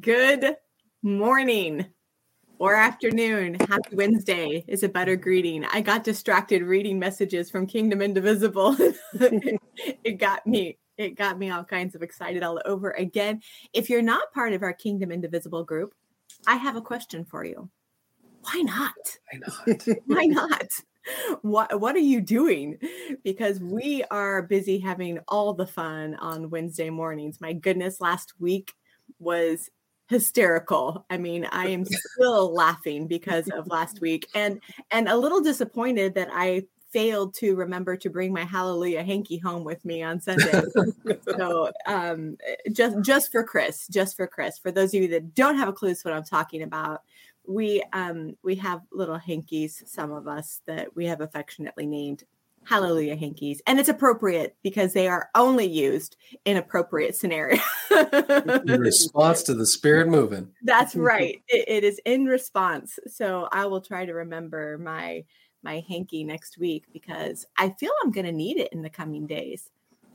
Good morning or afternoon. Happy Wednesday is a better greeting. I got distracted reading messages from Kingdom Indivisible. it got me it got me all kinds of excited all over again. If you're not part of our Kingdom Indivisible group, I have a question for you. Why not? Why not? Why not? What what are you doing? Because we are busy having all the fun on Wednesday mornings. My goodness, last week was hysterical. I mean, I am still laughing because of last week and and a little disappointed that I failed to remember to bring my hallelujah hanky home with me on Sunday. so um, just just for Chris, just for Chris, for those of you that don't have a clue what I'm talking about, we um, we have little hankies, some of us that we have affectionately named hallelujah hankies and it's appropriate because they are only used in appropriate scenarios in response to the spirit moving that's right it, it is in response so i will try to remember my my hanky next week because I feel I'm going to need it in the coming days.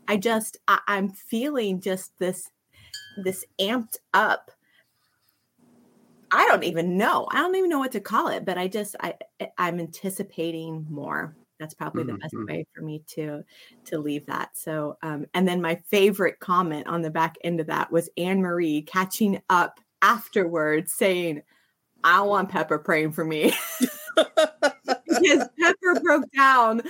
I just I, I'm feeling just this this amped up I don't even know. I don't even know what to call it, but I just I I'm anticipating more. That's probably the best mm-hmm. way for me to to leave that. So um and then my favorite comment on the back end of that was Anne Marie catching up afterwards saying, I want Pepper praying for me. because Pepper broke down.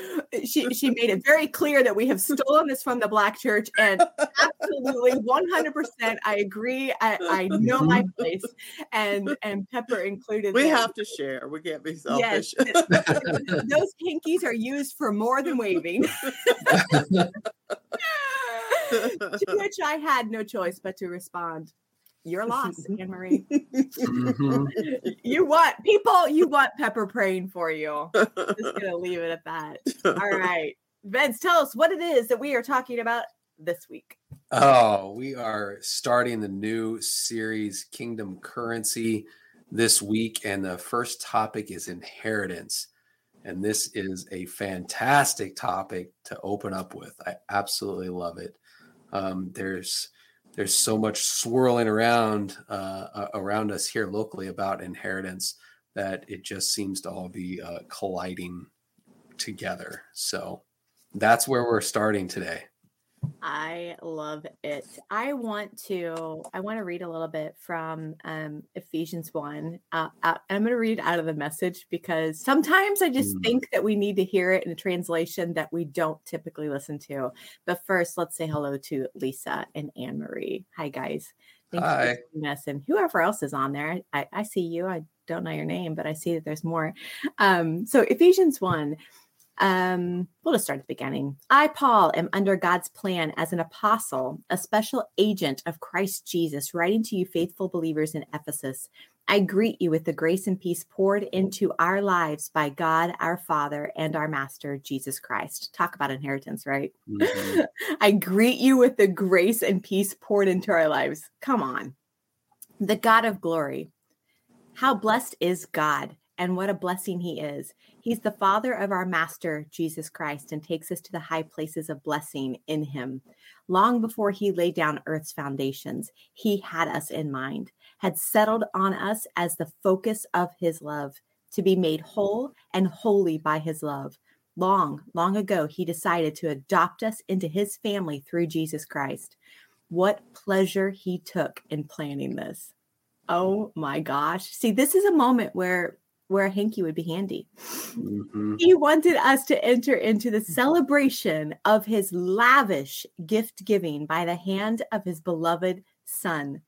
She she made it very clear that we have stolen this from the black church, and absolutely 100%. I agree. I, I know my mm-hmm. place, and and Pepper included. We them. have to share. We can't be selfish. Yes, those pinkies are used for more than waving. to which I had no choice but to respond your loss, Anne Marie. mm-hmm. You want people, you want Pepper praying for you. Just gonna leave it at that. All right. Vince, tell us what it is that we are talking about this week. Oh, we are starting the new series, Kingdom Currency, this week. And the first topic is inheritance. And this is a fantastic topic to open up with. I absolutely love it. Um, there's there's so much swirling around uh, around us here locally about inheritance that it just seems to all be uh, colliding together. So that's where we're starting today. I love it. I want to I want to read a little bit from um, Ephesians 1. Uh, uh, I'm going to read out of the message because sometimes I just mm. think that we need to hear it in a translation that we don't typically listen to. But first, let's say hello to Lisa and Anne Marie. Hi guys. Thanks Hi. for joining us and whoever else is on there. I, I see you. I don't know your name, but I see that there's more. Um, so Ephesians 1 um, we'll just start at the beginning. I, Paul, am under God's plan as an apostle, a special agent of Christ Jesus, writing to you, faithful believers in Ephesus. I greet you with the grace and peace poured into our lives by God, our Father, and our Master, Jesus Christ. Talk about inheritance, right? Mm-hmm. I greet you with the grace and peace poured into our lives. Come on. The God of glory. How blessed is God, and what a blessing He is. He's the Father of our Master, Jesus Christ, and takes us to the high places of blessing in Him. Long before He laid down earth's foundations, He had us in mind, had settled on us as the focus of His love, to be made whole and holy by His love. Long, long ago, He decided to adopt us into His family through Jesus Christ. What pleasure He took in planning this. Oh my gosh. See, this is a moment where where a hanky would be handy. Mm-hmm. He wanted us to enter into the celebration of his lavish gift giving by the hand of his beloved Son.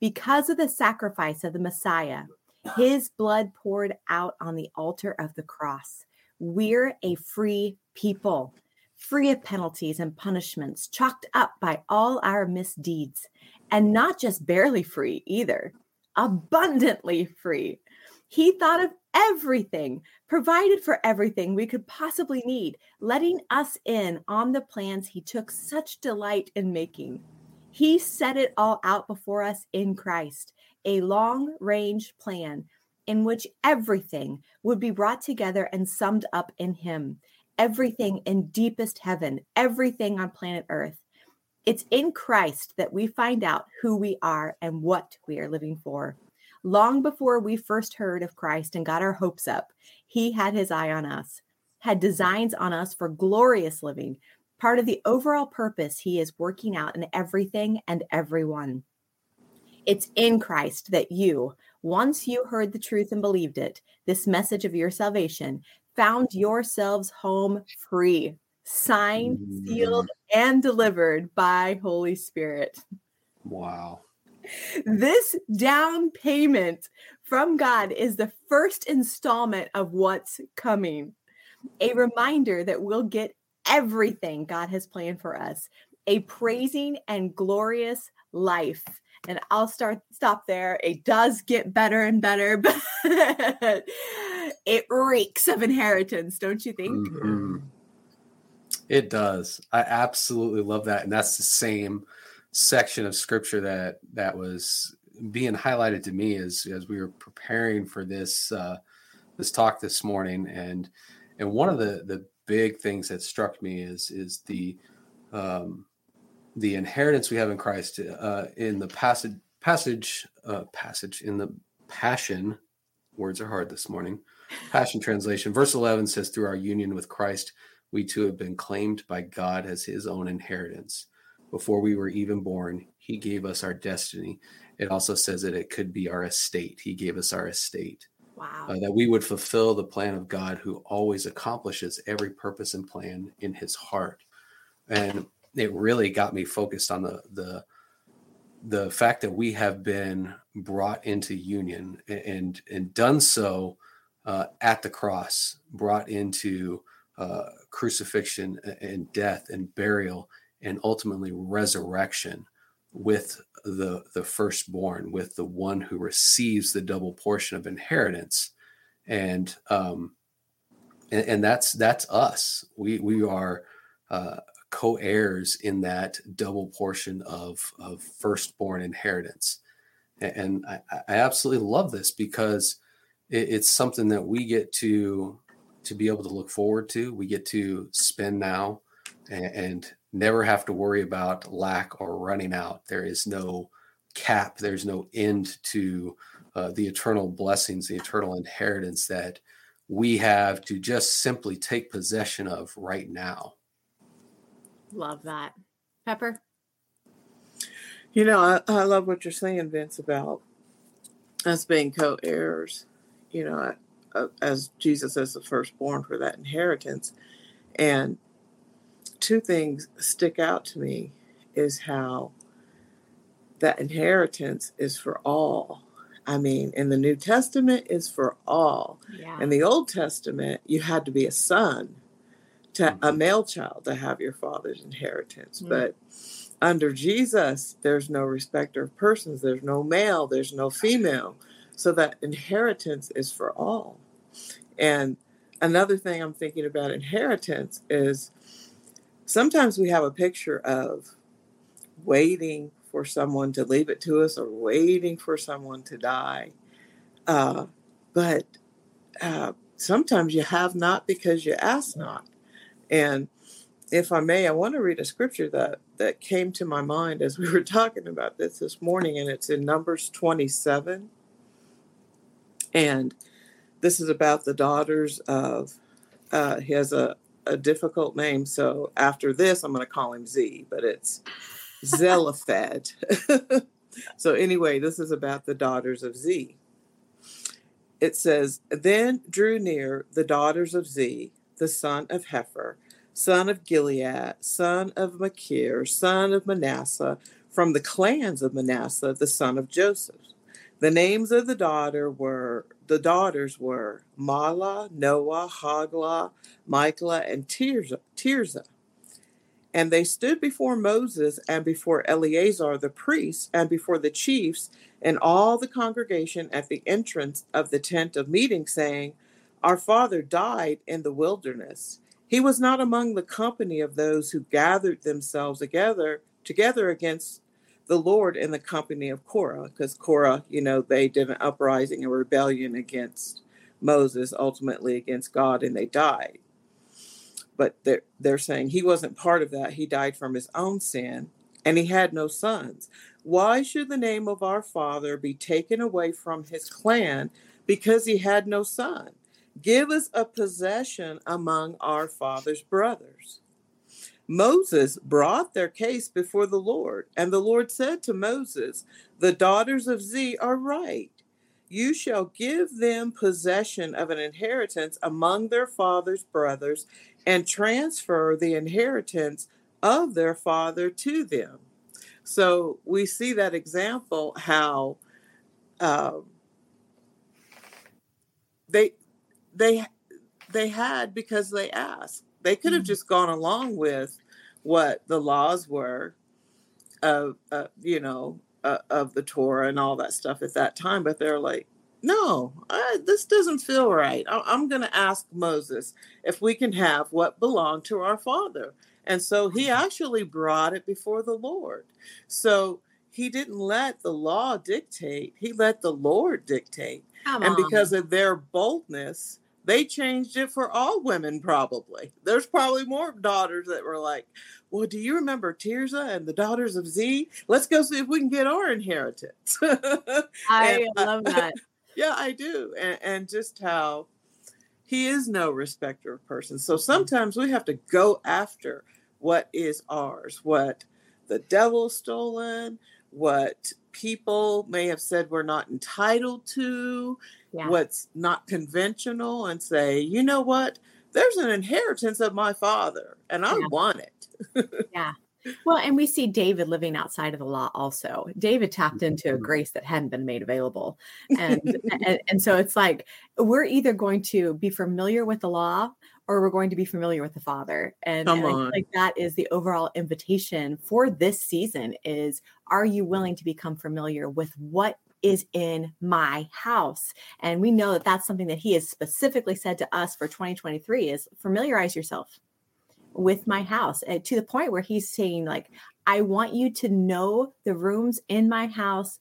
Because of the sacrifice of the Messiah, his blood poured out on the altar of the cross. We're a free people, free of penalties and punishments, chalked up by all our misdeeds, and not just barely free either, abundantly free. He thought of everything, provided for everything we could possibly need, letting us in on the plans he took such delight in making. He set it all out before us in Christ, a long range plan in which everything would be brought together and summed up in Him. Everything in deepest heaven, everything on planet Earth. It's in Christ that we find out who we are and what we are living for. Long before we first heard of Christ and got our hopes up, he had his eye on us, had designs on us for glorious living, part of the overall purpose he is working out in everything and everyone. It's in Christ that you, once you heard the truth and believed it, this message of your salvation, found yourselves home free, signed, sealed, mm. and delivered by Holy Spirit. Wow. This down payment from God is the first installment of what's coming. A reminder that we'll get everything God has planned for us, a praising and glorious life. And I'll start stop there. It does get better and better, but it reeks of inheritance, don't you think? Mm-hmm. It does. I absolutely love that. And that's the same section of scripture that that was being highlighted to me as as we were preparing for this uh, this talk this morning, and and one of the the big things that struck me is is the um, the inheritance we have in Christ uh, in the passage passage uh, passage in the Passion words are hard this morning. Passion translation, verse eleven says, "Through our union with Christ, we too have been claimed by God as His own inheritance." Before we were even born, he gave us our destiny. It also says that it could be our estate. He gave us our estate. Wow. Uh, that we would fulfill the plan of God who always accomplishes every purpose and plan in his heart. And it really got me focused on the the the fact that we have been brought into union and and done so uh, at the cross, brought into uh, crucifixion and death and burial and ultimately resurrection with the the firstborn with the one who receives the double portion of inheritance. And um and, and that's that's us. We we are uh co-heirs in that double portion of of firstborn inheritance. And, I, I absolutely love this because it, it's something that we get to to be able to look forward to. We get to spend now and, and never have to worry about lack or running out. There is no cap, there's no end to uh, the eternal blessings, the eternal inheritance that we have to just simply take possession of right now. Love that. Pepper? You know, I, I love what you're saying, Vince, about us being co heirs, you know, uh, as Jesus as the firstborn for that inheritance. And two things stick out to me is how that inheritance is for all. I mean, in the New Testament is for all. Yeah. In the Old Testament, you had to be a son to mm-hmm. a male child to have your father's inheritance. Mm-hmm. But under Jesus, there's no respecter of persons. There's no male, there's no female. So that inheritance is for all. And another thing I'm thinking about inheritance is sometimes we have a picture of waiting for someone to leave it to us or waiting for someone to die. Uh, but uh, sometimes you have not because you ask not. And if I may, I want to read a scripture that, that came to my mind as we were talking about this this morning, and it's in Numbers 27. And this is about the daughters of, uh, he has a, a difficult name. So after this, I'm going to call him Z, but it's Zelophehad. so anyway, this is about the daughters of Z. It says, Then drew near the daughters of Z, the son of Hepher, son of Gilead, son of Machir, son of Manasseh, from the clans of Manasseh, the son of Joseph. The names of the daughter were the daughters were Mahlah, Noa, Hoglah, Michaela, and. Tirzah. And they stood before Moses and before Eleazar the priest and before the chiefs and all the congregation at the entrance of the tent of meeting, saying, Our father died in the wilderness. He was not among the company of those who gathered themselves together together against the Lord in the company of Korah, because Korah, you know, they did an uprising, a rebellion against Moses, ultimately against God, and they died. But they're, they're saying he wasn't part of that. He died from his own sin. and he had no sons. Why should the name of our father be taken away from his clan because he had no son? Give us a possession among our father's brothers. Moses brought their case before the Lord, and the Lord said to Moses, The daughters of Z are right. You shall give them possession of an inheritance among their father's brothers and transfer the inheritance of their father to them. So we see that example how uh, they they they had because they asked. They could have mm-hmm. just gone along with what the laws were of uh, you know uh, of the Torah and all that stuff at that time, but they're like, no, I, this doesn't feel right. I, I'm going to ask Moses if we can have what belonged to our father. And so he mm-hmm. actually brought it before the Lord. So he didn't let the law dictate, he let the Lord dictate. Come and on. because of their boldness, they changed it for all women, probably. There's probably more daughters that were like, Well, do you remember Tirzah and the daughters of Z? Let's go see if we can get our inheritance. I and, uh, love that. yeah, I do. And, and just how he is no respecter of persons. So sometimes we have to go after what is ours, what the devil stolen, what people may have said we're not entitled to, yeah. what's not conventional, and say, you know what? There's an inheritance of my father, and I yeah. want it. yeah. Well, and we see David living outside of the law also. David tapped into a mm-hmm. grace that hadn't been made available. And, and, and so it's like we're either going to be familiar with the law or we're going to be familiar with the father and, and I like that is the overall invitation for this season is are you willing to become familiar with what is in my house. And we know that that's something that he has specifically said to us for 2023 is familiarize yourself with my house and to the point where he's saying like i want you to know the rooms in my house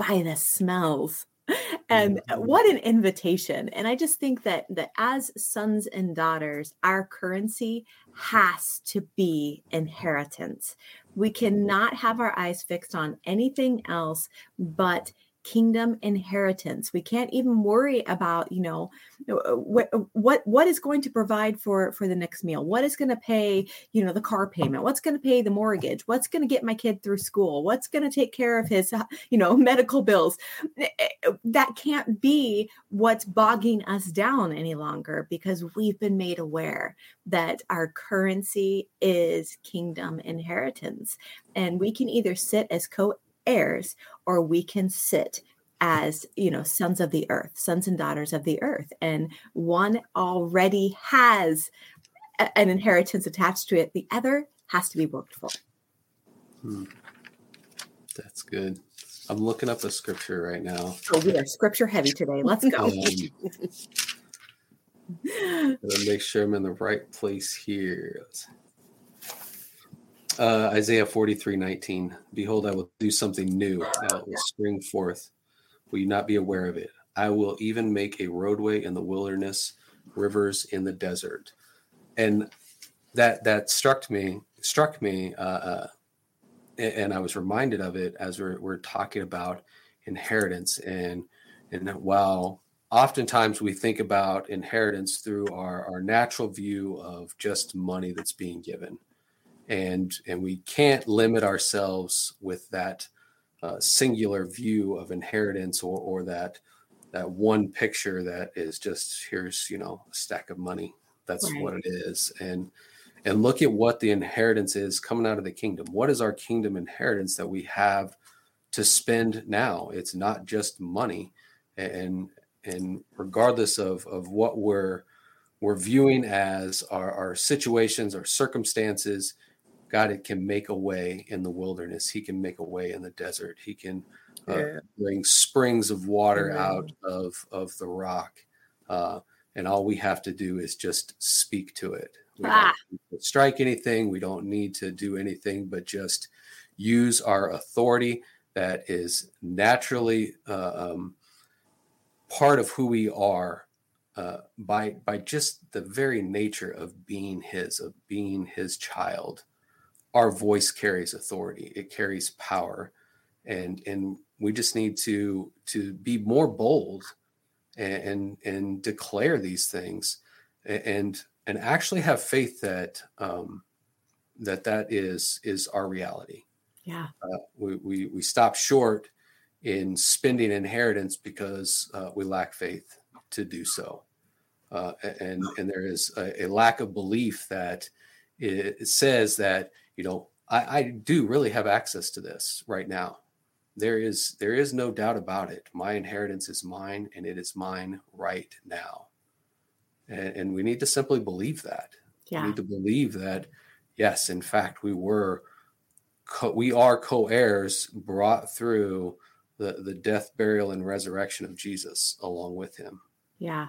by the smells. And mm-hmm. what an invitation. And i just think that that as sons and daughters our currency has to be inheritance. We cannot have our eyes fixed on anything else but kingdom inheritance. We can't even worry about you know uh, what what what is going to provide for for the next meal? What is going to pay you know the car payment? What's going to pay the mortgage? What's going to get my kid through school? What's going to take care of his uh, you know medical bills? Eh, eh, that can't be what's bogging us down any longer because we've been made aware that our currency is kingdom inheritance. And we can either sit as co heirs or we can sit as you know sons of the earth sons and daughters of the earth. And one already has a, an inheritance attached to it. The other has to be worked for. Hmm. that's good. I'm looking up a scripture right now. Oh we are scripture heavy today. Let's go. Um, make sure i'm in the right place here uh, Isaiah 43 19. Behold, I will do something new. Now it will spring forth. Will you not be aware of it? I will even make a roadway in the wilderness, rivers in the desert. And that that struck me, struck me, uh, uh, and I was reminded of it as we're, we're talking about inheritance. And and while oftentimes we think about inheritance through our, our natural view of just money that's being given and and we can't limit ourselves with that uh, singular view of inheritance or or that that one picture that is just here's you know a stack of money. That's right. what it is. And and look at what the inheritance is coming out of the kingdom. What is our kingdom inheritance that we have to spend now? It's not just money. And and regardless of of what we're we're viewing as our, our situations or circumstances God it can make a way in the wilderness. He can make a way in the desert. He can uh, yeah. bring springs of water Amen. out of of the rock, uh, and all we have to do is just speak to it. We ah. don't strike anything. We don't need to do anything, but just use our authority that is naturally uh, um, part of who we are uh, by by just the very nature of being His, of being His child our voice carries authority. It carries power. And and we just need to to be more bold and and, and declare these things and and actually have faith that um, that that is is our reality. Yeah, uh, we, we we stop short in spending inheritance because uh, we lack faith to do so, uh, and and there is a, a, lack of belief that it, says that you know I, I do really have access to this right now. There is there is no doubt about it. My inheritance is mine, and it is mine right now. And, and we need to simply believe that. Yeah. We need to believe that, yes, in fact, we were, co- we are co-heirs brought through the, the death, burial, and resurrection of Jesus along with him. Yeah.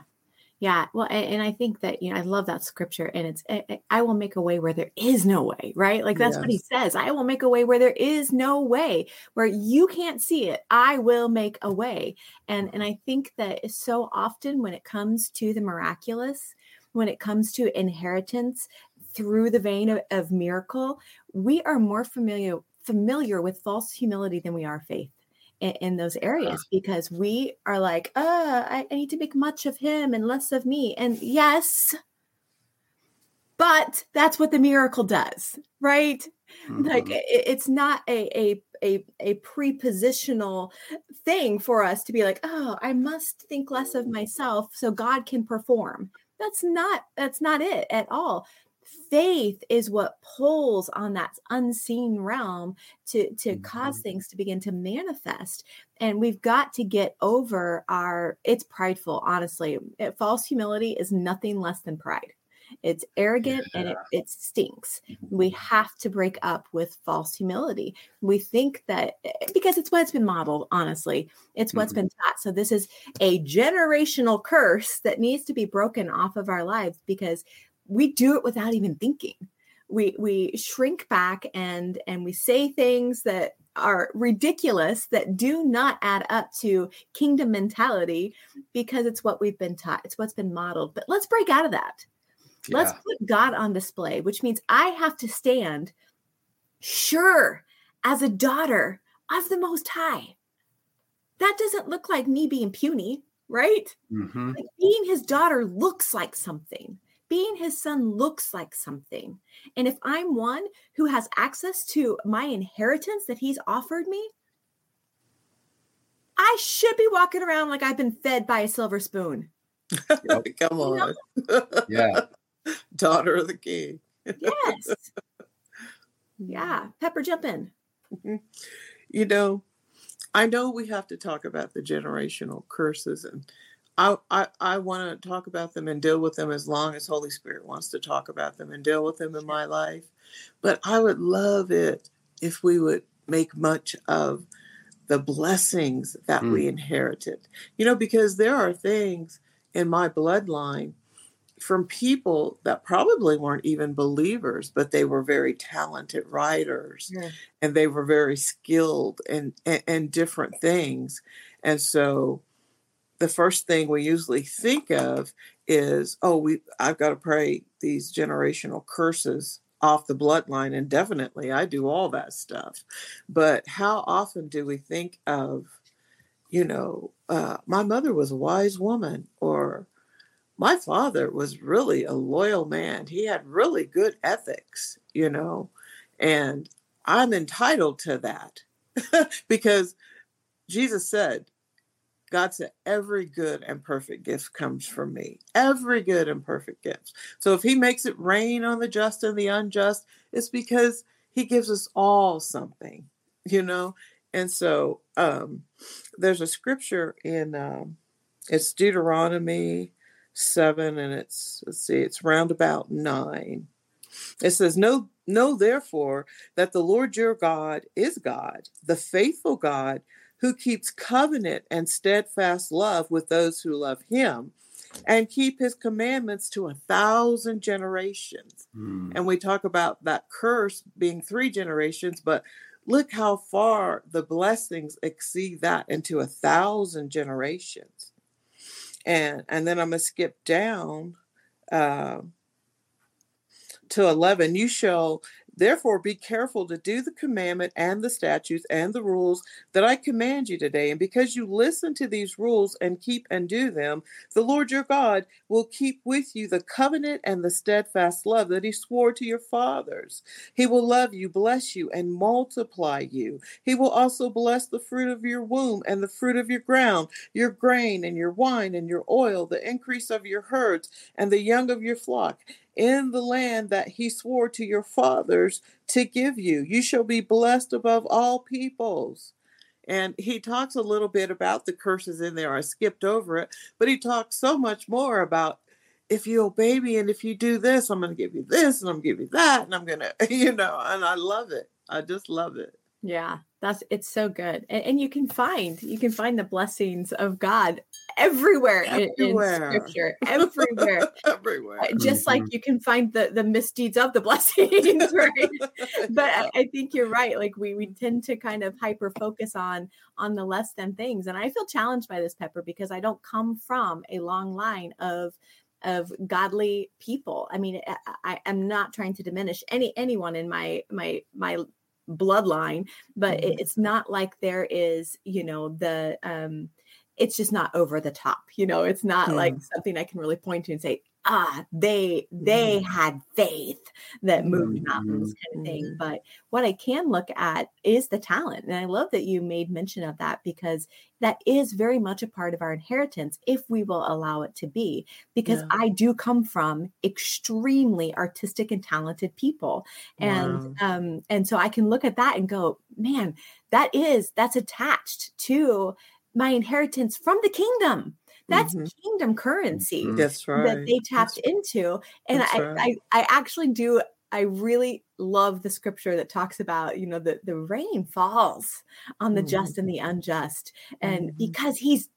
Yeah, well, and I think that you know I love that scripture, and it's I will make a way where there is no way, right? Like that's yes. what he says. I will make a way where there is no way, where you can't see it. I will make a way, and and I think that so often when it comes to the miraculous, when it comes to inheritance through the vein of, of miracle, we are more familiar familiar with false humility than we are faith in, in those areas because we are like, uh, I, I need to make much of him and less of me. And yes, but that's what the miracle does, right? Mm-hmm. Like it, it's not a, a a a prepositional thing for us to be like, oh, I must think less of myself so God can perform. That's not that's not it at all faith is what pulls on that unseen realm to to mm-hmm. cause things to begin to manifest and we've got to get over our it's prideful honestly it, false humility is nothing less than pride it's arrogant yeah. and it, it stinks we mm-hmm. have to break up with false humility we think that because it's what's been modeled honestly it's what's mm-hmm. been taught so this is a generational curse that needs to be broken off of our lives because we do it without even thinking. We we shrink back and and we say things that are ridiculous that do not add up to kingdom mentality because it's what we've been taught it's what's been modeled. But let's break out of that. Yeah. let's put god on display which means i have to stand sure as a daughter of the most high. That doesn't look like me being puny right? Mm-hmm. like being his daughter looks like something being his son looks like something. And if I'm one who has access to my inheritance that he's offered me, I should be walking around like I've been fed by a silver spoon. Come on. yeah. Daughter of the king. yes. Yeah. Pepper, jump in. Mm-hmm. You know, I know we have to talk about the generational curses and I, I, I want to talk about them and deal with them as long as Holy Spirit wants to talk about them and deal with them in my life. But I would love it if we would make much of the blessings that mm. we inherited. You know, because there are things in my bloodline from people that probably weren't even believers, but they were very talented writers yeah. and they were very skilled in, in, in different things. And so the first thing we usually think of is, oh, we I've got to pray these generational curses off the bloodline and definitely I do all that stuff. But how often do we think of, you know, uh, my mother was a wise woman or my father was really a loyal man. He had really good ethics, you know, and I'm entitled to that because Jesus said, God said, every good and perfect gift comes from me. Every good and perfect gift. So if he makes it rain on the just and the unjust, it's because he gives us all something, you know? And so um, there's a scripture in, um, it's Deuteronomy 7, and it's, let's see, it's roundabout 9. It says, Know, know therefore that the Lord your God is God, the faithful God who keeps covenant and steadfast love with those who love him and keep his commandments to a thousand generations. Mm. And we talk about that curse being three generations, but look how far the blessings exceed that into a thousand generations. And and then I'm gonna skip down uh, to 11. You shall Therefore, be careful to do the commandment and the statutes and the rules that I command you today. And because you listen to these rules and keep and do them, the Lord your God will keep with you the covenant and the steadfast love that he swore to your fathers. He will love you, bless you, and multiply you. He will also bless the fruit of your womb and the fruit of your ground, your grain and your wine and your oil, the increase of your herds and the young of your flock in the land that he swore to your fathers to give you. You shall be blessed above all peoples. And he talks a little bit about the curses in there. I skipped over it, but he talks so much more about if you obey me and if you do this, I'm going to give you this and I'm going to give you that. And I'm going to, you know, and I love it. I just love it. Yeah, that's it's so good, and, and, you can find you can find the blessings of God everywhere, everywhere. in, in Scripture, everywhere, everywhere. Uh, just mm-hmm. like you can find the the misdeeds of the blessings, right? but I, I, think you're right. Like we we tend to kind of hyper focus on on the less than things, and I feel challenged by this, Pepper, because I don't come from a long line of of godly people. I mean, I, I am not trying to diminish any anyone in my my my bloodline but mm-hmm. it's not like there is you know the um it's just not over the top you know it's not mm-hmm. like something i can really point to and say ah they they mm-hmm. had faith that moved mm-hmm. mountains kind of thing mm-hmm. but what i can look at is the talent and i love that you made mention of that because that is very much a part of our inheritance if we will allow it to be because yeah. i do come from extremely artistic and talented people and wow. um and so i can look at that and go man that is that's attached to my inheritance from the kingdom that's mm-hmm. kingdom currency mm-hmm. that's right that they tapped into and I, right. I i actually do i really love the scripture that talks about you know the the rain falls on the mm-hmm. just and the unjust and mm-hmm. because he's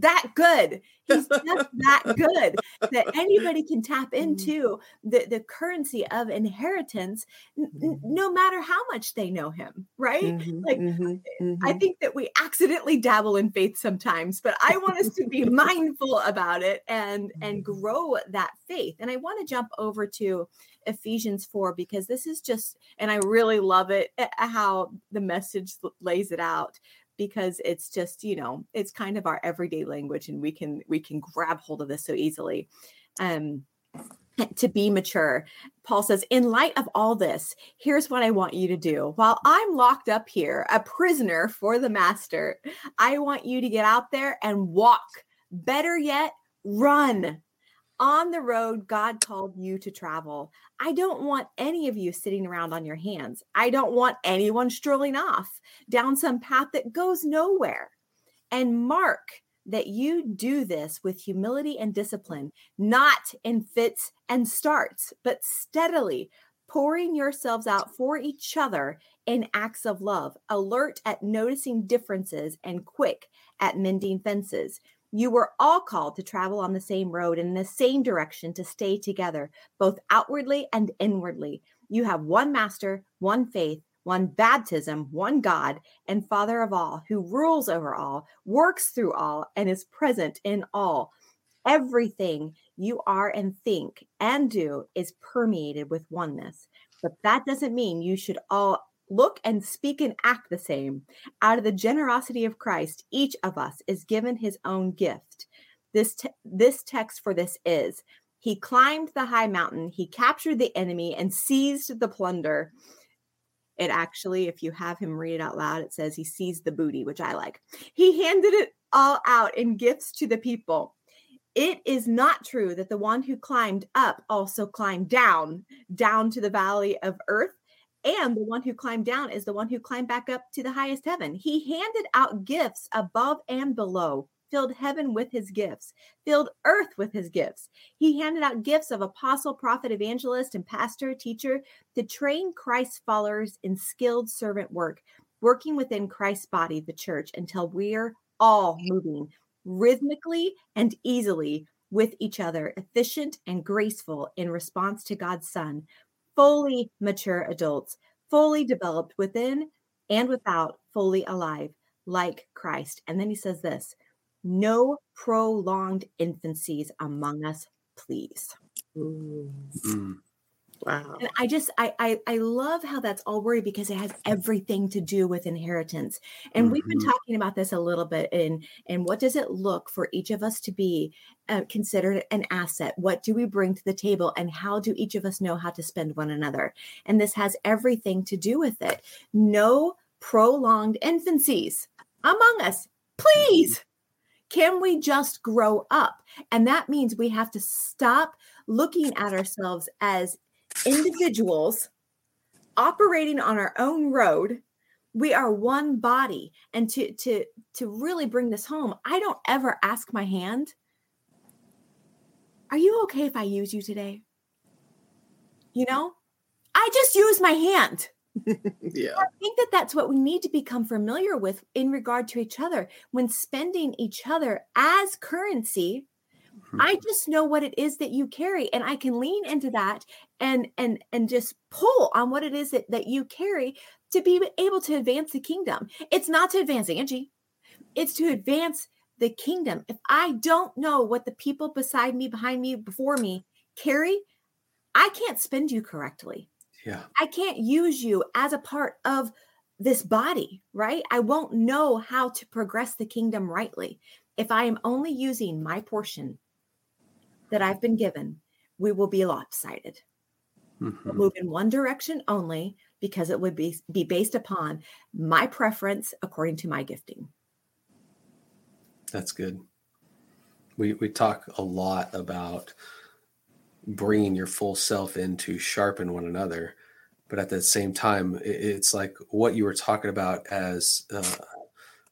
that good. He's just that good that anybody can tap mm-hmm. into the, the currency of inheritance, n- mm-hmm. no matter how much they know him, right? Mm-hmm, like, mm-hmm, mm-hmm. I think that we accidentally dabble in faith sometimes, but I want us to be mindful about it and and mm-hmm. grow that faith. And I want to jump over to Ephesians 4 because this is just, and I really love it eh, how the message lays it out because it's just you know it's kind of our everyday language and we can we can grab hold of this so easily um to be mature. Paul says, In light of all this, here's what I want you to do. While I'm locked up here, a prisoner for the master, I want you to get out there and walk. Better yet, run on the road God called you to travel. I don't want any of you sitting around on your hands. I don't want anyone strolling off down some path that goes nowhere. And mark that you do this with humility and discipline, not in fits and starts, but steadily pouring yourselves out for each other in acts of love, alert at noticing differences and quick at mending fences. You were all called to travel on the same road and in the same direction to stay together, both outwardly and inwardly. You have one master, one faith, one baptism, one God, and Father of all, who rules over all, works through all, and is present in all. Everything you are and think and do is permeated with oneness. But that doesn't mean you should all look and speak and act the same. Out of the generosity of Christ, each of us is given his own gift. This, te- this text for this is He climbed the high mountain, he captured the enemy, and seized the plunder. It actually, if you have him read it out loud, it says he seized the booty, which I like. He handed it all out in gifts to the people. It is not true that the one who climbed up also climbed down, down to the valley of earth and the one who climbed down is the one who climbed back up to the highest heaven. He handed out gifts above and below, filled heaven with his gifts, filled earth with his gifts. He handed out gifts of apostle, prophet, evangelist, and pastor, teacher to train Christ's followers in skilled servant work, working within Christ's body, the church, until we're all moving rhythmically and easily with each other, efficient and graceful in response to God's Son, fully mature adults, fully developed within and without, fully alive, like Christ. And then he says this no prolonged infancies among us, please. Mm. Wow. And I just I, I I love how that's all worded because it has everything to do with inheritance. And mm-hmm. we've been mm-hmm. talking about this a little bit in and what does it look for each of us to be uh, considered an asset? What do we bring to the table and how do each of us know how to spend one another? And this has everything to do with it. No prolonged infancies among us. Please. Can we just grow up? And that means we have to stop looking at ourselves as individuals operating on our own road we are one body. And to to to really bring this home i don't ever ask my hand are you okay if i use you today? You know? I just use my hand. Yeah. I think that that's what we need to become familiar with in regard to each other. When spending each other as currency I mm-hmm. just know what it is that you carry and I can lean into that and and and just pull on what it is that, that you carry to be able to advance the kingdom. It's not to advance Angie. It's to advance the kingdom. If I don't know what the people beside me, behind me, before me carry, I can't spend you correctly. Yeah. I can't use you as a part of this body, right? I won't know how to progress the kingdom rightly if I am only using my portion that I've been given, we will be lopsided. Mm-hmm. Move in one direction only because it would be, be based upon my preference according to my gifting. That's good. We, we talk a lot about bringing your full self in to sharpen one another. But at the same time, it's like what you were talking about as uh,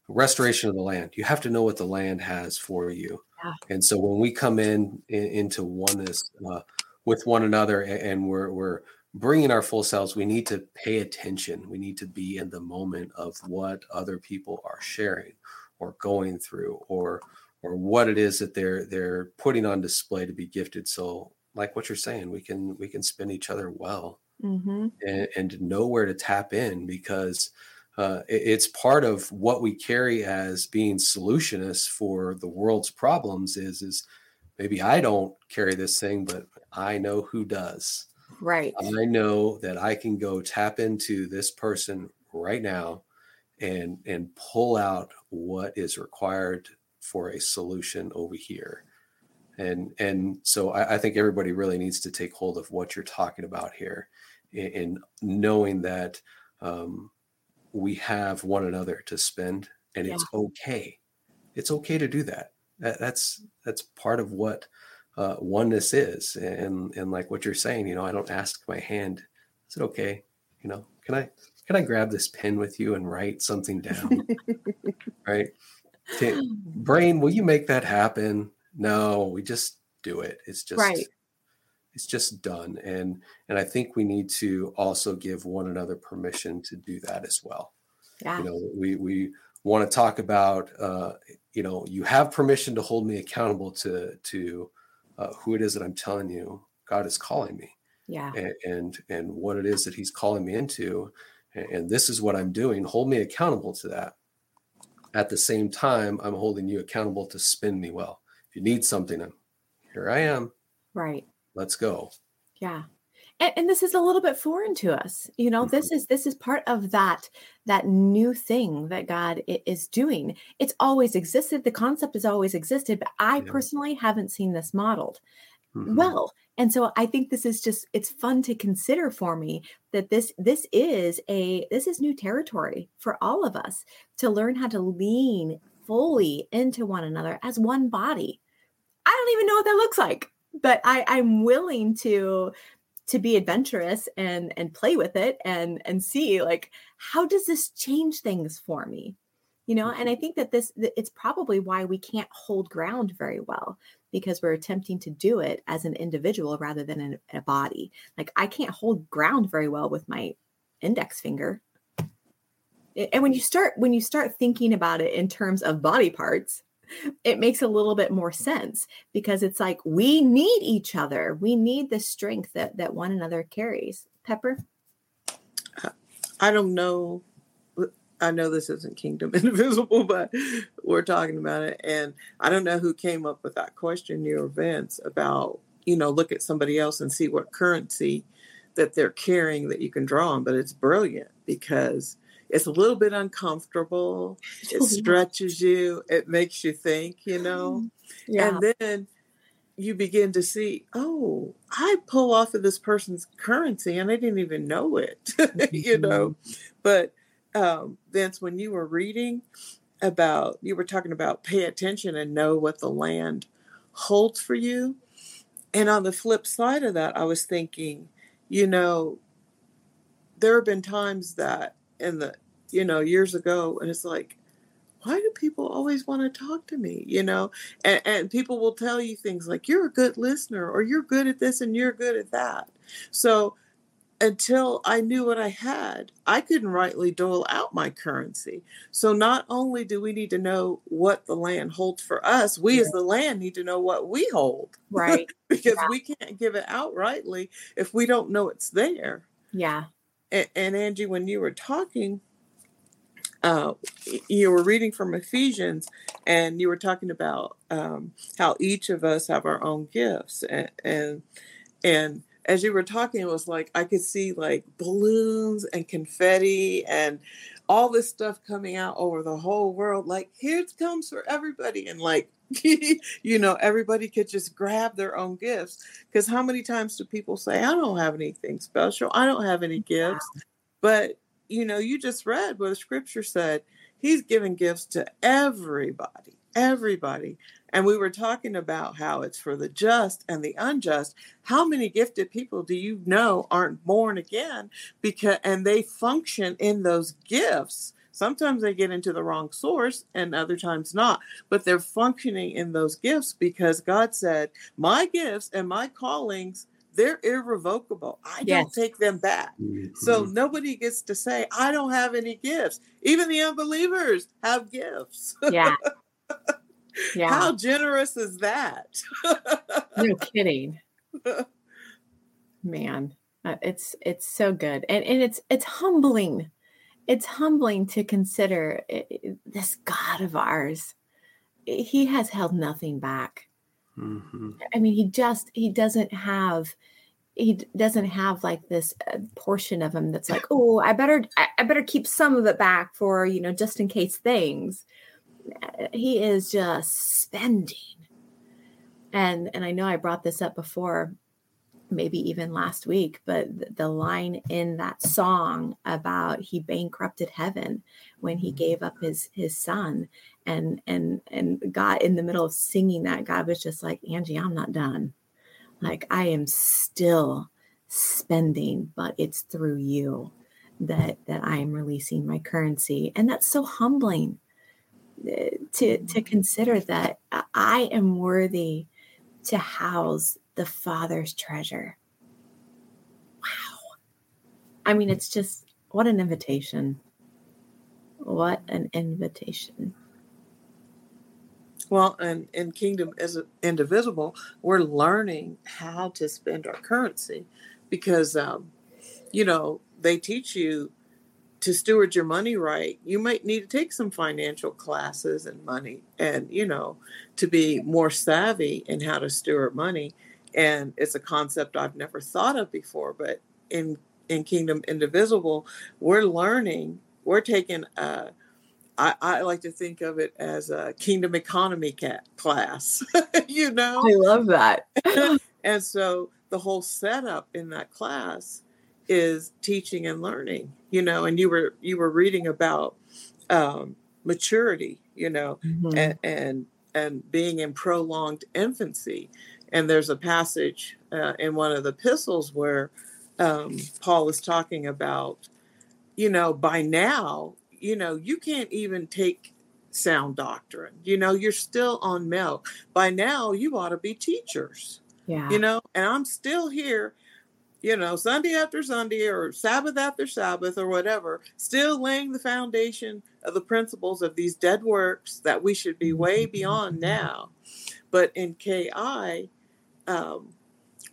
restoration of the land. You have to know what the land has for you. And so when we come in, in into oneness uh, with one another and, and we're, we're bringing our full selves, we need to pay attention. We need to be in the moment of what other people are sharing or going through or or what it is that they're they're putting on display to be gifted. So like what you're saying, we can we can spin each other well mm-hmm. and, and know where to tap in because uh, it's part of what we carry as being solutionists for the world's problems is is maybe i don't carry this thing but i know who does. Right. I know that i can go tap into this person right now and and pull out what is required for a solution over here. And and so I, I think everybody really needs to take hold of what you're talking about here in, in knowing that um, we have one another to spend and yeah. it's okay. It's okay to do that. that that's that's part of what uh, oneness is and and like what you're saying you know i don't ask my hand is it okay? You know can i can i grab this pen with you and write something down? Right? Can, brain will you make that happen? No we just do it. It's just right it's just done and and i think we need to also give one another permission to do that as well. Yeah. you know we we want to talk about uh you know you have permission to hold me accountable to to uh, who it is that i'm telling you god is calling me. Yeah. And and, and what it is that he's calling me into and, and this is what i'm doing. Hold me accountable to that. At the same time i'm holding you accountable to spin me well. If you need something here i am. Right let's go. Yeah. And, and, this is a little bit foreign to us you know this mm-hmm. is this is part of that that new thing that god is doing. It's always existed. The concept has always existed but i yeah. personally haven't seen this modeled. Mm-hmm. well and so i think this is just it's fun to consider for me that this this is a this is new territory for all of us to learn how to lean fully into one another as one body. I don't even know what that looks like but I, I'm willing to to be adventurous and and play with it and and see like how does this change things for me? You know and i mm-hmm. think that this it's probably why we can't hold ground very well because we're attempting to do it as an individual rather than in a body. Like i can't hold ground very well with my index finger. And when you start when you start thinking about it in terms of body parts it makes a little bit more sense because it's like we need each other. We need the strength that that one another carries. Pepper? I don't know. I know this isn't Kingdom Indivisible, but we're talking about it. And I don't know who came up with that question near events about, you know, look at somebody else and see what currency that they're carrying that you can draw on, but it's brilliant because it's a little bit uncomfortable. It stretches you. It makes you think, you know. Yeah. And then you begin to see, oh, I pull off of this person's currency and I didn't even know it, you know. Mm-hmm. But um, Vince, when you were reading about, you were talking about pay attention and know what the land holds for you. And on the flip side of that, I was thinking, you know, there have been times that in the, you know, years ago, and it's like, why do people always want to talk to me? You know, and, and people will tell you things like, you're a good listener, or you're good at this and you're good at that. So until I knew what I had, I couldn't rightly dole out my currency. So not only do we need to know what the land holds for us, we as the land need to know what we hold. Right. because yeah. we can't give it out rightly if we don't know it's there. Yeah. And, and Angie, when you were talking, uh, you were reading from Ephesians and you were talking about um, how each of us have our own gifts and, and, and as you were talking, it was like I could see like balloons and confetti and all this stuff coming out over the whole world. Like, here it comes for everybody. And like, you know, everybody could just grab their own gifts. Because how many times do people say, I don't have anything special? I don't have any gifts. But, you know, you just read what the scripture said. He's giving gifts to everybody, everybody. And we were talking about how it's for the just and the unjust. How many gifted people do you know aren't born again because and they function in those gifts? Sometimes they get into the wrong source and other times not, but they're functioning in those gifts because God said, "My gifts and my callings they're irrevocable. I yes. don't take them back. Mm-hmm. So nobody gets to say, I don't have any gifts. Even the unbelievers have gifts. Yeah. Yeah. How generous is that? no kidding. Man, uh, it's it's so good. And and it's it's humbling. It's humbling to consider it, this God of ours. He has held nothing back. Mm-hmm. I mean, he just he doesn't have he doesn't have like this uh, portion of him that's like, oh, I better I, I better keep some of it back for you know just in case things he is just spending. And and I know I brought this up before, maybe even last week, but the line in that song about he bankrupted heaven when he gave up his his son and and and God in the middle of singing that God was just like Angie I'm not done. Like I am still spending but it's through you that that I am releasing my currency. And that's so humbling uh, to to consider that I am worthy to house the Father's treasure. Wow. I mean, it's just what an invitation. What an invitation. Well, and in Kingdom as Indivisible, we're learning how to spend our currency because, um, you know, they teach you to steward your money right, you might need to take some financial classes and money and, you know, to be more savvy in how to steward money. And it's a concept I've never thought of before, but in in Kingdom Indivisible, we're learning, we're taking a I, I like to think of it as a kingdom economy cat class, you know. I love that. and so the whole setup in that class is teaching and learning you know and you were you were reading about um, maturity you know mm-hmm. and, and and being in prolonged infancy and there's a passage uh, in one of the epistles where um, paul is talking about you know by now you know you can't even take sound doctrine. You know you're still on milk. By now you ought to be teachers. Yeah. You know and i'm still here you know, Sunday after Sunday or Sabbath after Sabbath or whatever, still laying the foundation of the principles of these dead works that we should be way beyond now. But in KI, um,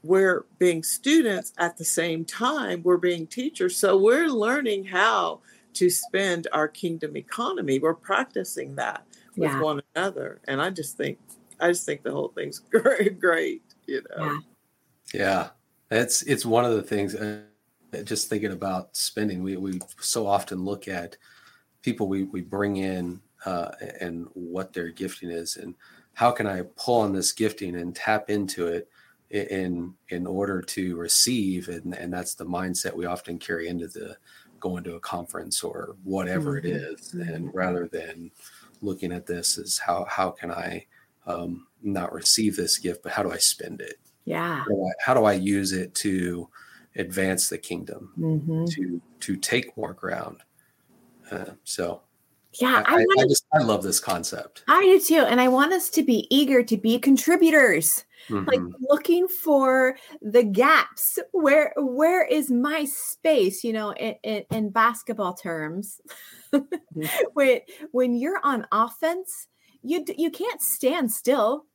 we're being students at the same time, we're being teachers. So we're learning how to spend our kingdom economy. We're practicing that with yeah. one another. And I just think, I just think the whole thing's great, great you know. Yeah. yeah. It's it's one of the things. Uh, just thinking about spending, we, we so often look at people we, we bring in uh, and what their gifting is and how can I pull on this gifting and tap into it in in order to receive? And, and that's the mindset we often carry into the going to a conference or whatever mm-hmm. it is. And rather than looking at this as how how can I um, not receive this gift but how do I spend it? Yeah. How do I, how do I use it to advance the kingdom? Mm-hmm. to to take more ground. Uh, so yeah I, I, I, just i love this concept i do too and i want us to be eager to be contributors mm-hmm. like looking for the gaps where where is my space you know in, in, in basketball terms mm-hmm. when when you're on offense you you can't stand still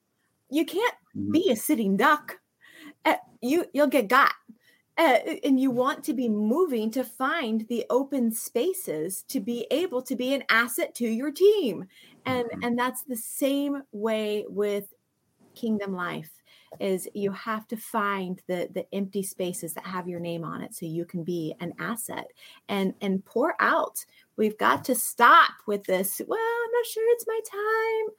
you can't mm-hmm. be a sitting duck uh, you you'll get got uh, and you want to be moving to find the open spaces to be able to be an asset to your team. And mm-hmm. and that's the same way with kingdom life is you have to find the the empty spaces that have your name on it so you can be an asset. And and pour out. We've got to stop with this well i'm not sure it's my time.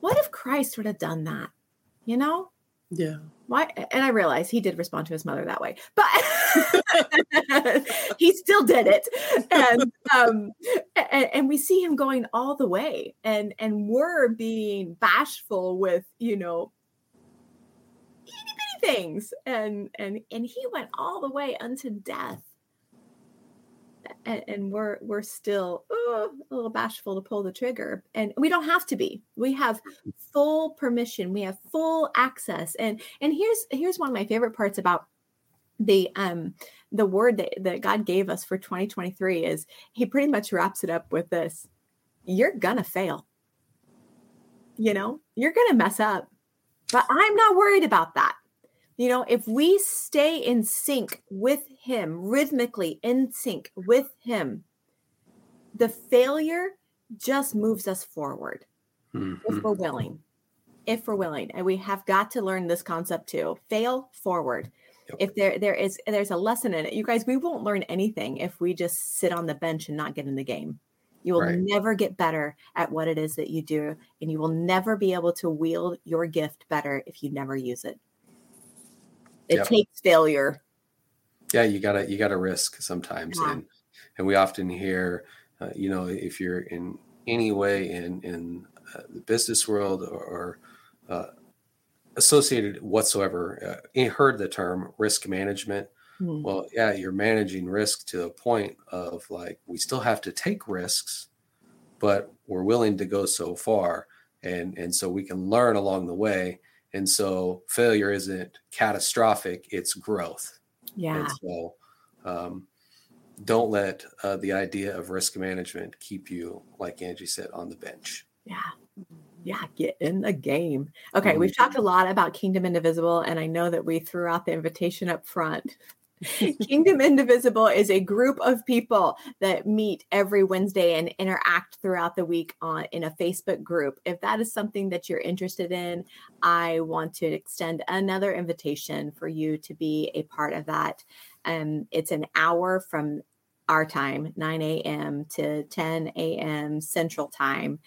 What if christ would have done that? You know yeah. Why? And I realize he did respond to his mother that way, but he still did it. And um and, and, we see him going all the way and and we're being bashful with, you know, things. And and and he went all the way unto death and, we're we're still a little bashful to pull the trigger. And we don't have to be. We have full permission. We have full access. And and here's here's one of my favorite parts about the um the word that, that god gave us for 2023 is he pretty much wraps it up with this. You're gonna fail. You know you're gonna mess up. But i'm not worried about that. You know, if we stay in sync with Him, rhythmically in sync with Him, the failure just moves us forward mm-hmm. if we're willing. If we're willing, and we have got to learn this concept too. Fail forward. Yep. If there there is there's a lesson in it, you guys, we won't learn anything if we just sit on the bench and not get in the game. You will right. never get better at what it is that you do, and you will never be able to wield your gift better if you never use it. It yep. takes failure. Yeah, you gotta you gotta risk sometimes, yeah. and and we often hear, uh, you know, if you're in any way in in uh, the business world or, or uh, associated whatsoever, uh, heard the term risk management. Hmm. Well, yeah, you're managing risk to a point of like we still have to take risks, but we're willing to go so far, and and so we can learn along the way and so failure isn't catastrophic, it's growth. Yeah. And so um, don't let uh, the idea of risk management keep you, like Angie said, on the bench. Yeah. Yeah, get in the game. Okay, mm-hmm. we've talked a lot about Kingdom Indivisible, and I know that we threw out the invitation up front Kingdom Indivisible is a group of people that meet every Wednesday and interact throughout the week on in a Facebook group. If that is something that you're interested in, I want to extend another invitation for you to be a part of that. Um, it's an hour from our time, 9 a.m. to 10 a.m. Central Time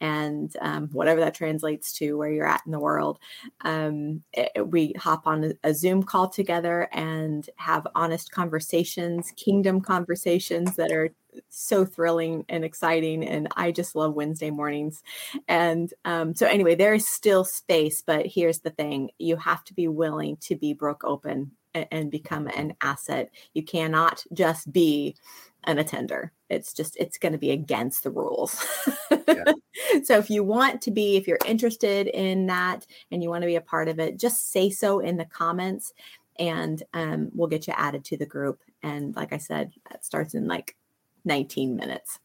and um, whatever that translates to where you're at in the world. Um, it, we hop on a, Zoom call together and have honest conversations, kingdom conversations that are so thrilling and exciting. And I just love Wednesday mornings. And um, so, anyway, there is still space, but here's the thing you have to be willing to be broke open and, become an asset. You cannot just be an attender. It's just, it's going to be against the rules. Yeah. so if you want to be, if you're interested in that and you want to be a part of it, just say so in the comments and um, we'll get you added to the group. And like I said, that starts in like 19 minutes.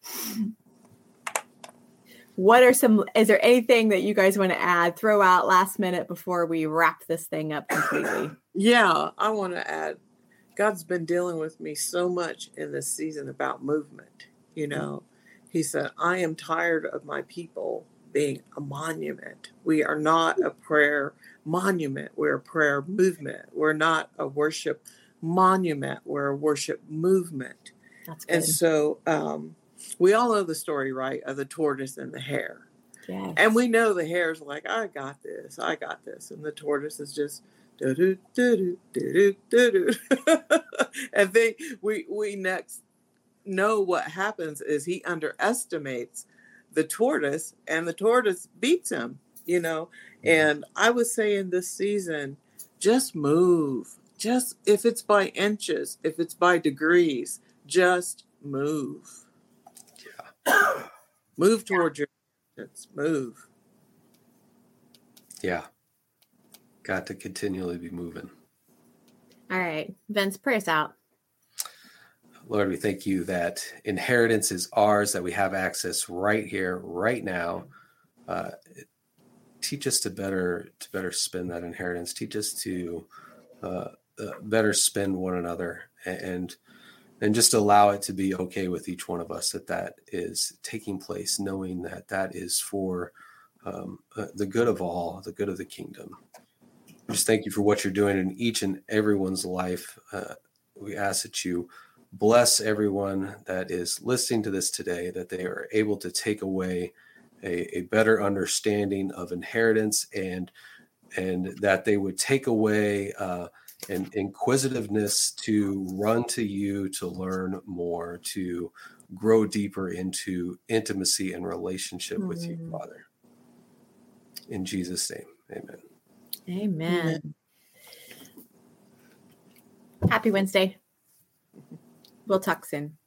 What are some, is there anything that you guys want to add, throw out last minute before we wrap this thing up completely? Yeah, I want to add God's been dealing with me so much in this season about movement. You know, He said, I am tired of my people being a monument. We are not a prayer monument, we're a prayer movement. We're not a worship monument. We're a worship movement. That's good. And so um, we all know the story, right, of the tortoise and the hare. yes. And we know the hare's like, I got this, I got this. And the tortoise is just do do do do do do do. And then we we next know what happens is he underestimates the tortoise and the tortoise beats him, you know. And I was saying this season, just move. Just if it's by inches, if it's by degrees, just move. Yeah. Move toward your distance. Move. Yeah. Got to continually be moving. All right. Vince, pray us out. Lord, we thank you that inheritance is ours, that we have access right here, right now. Uh, teach us to better to better spend that inheritance. Teach us to uh, uh, better spend one another, and and just allow it to be okay with each one of us that that is taking place, knowing that that is for um, uh, the good of all, the good of the kingdom. Just thank you for what you're doing in each and everyone's life. Uh, we ask that you bless everyone that is listening to this today, that they are able to take away a, a better understanding of inheritance and and that they would take away uh, an inquisitiveness to run to you to learn more, to grow deeper into intimacy and relationship with you, Mm. Father. In Jesus' name, amen. Amen. Happy Wednesday. We'll talk soon.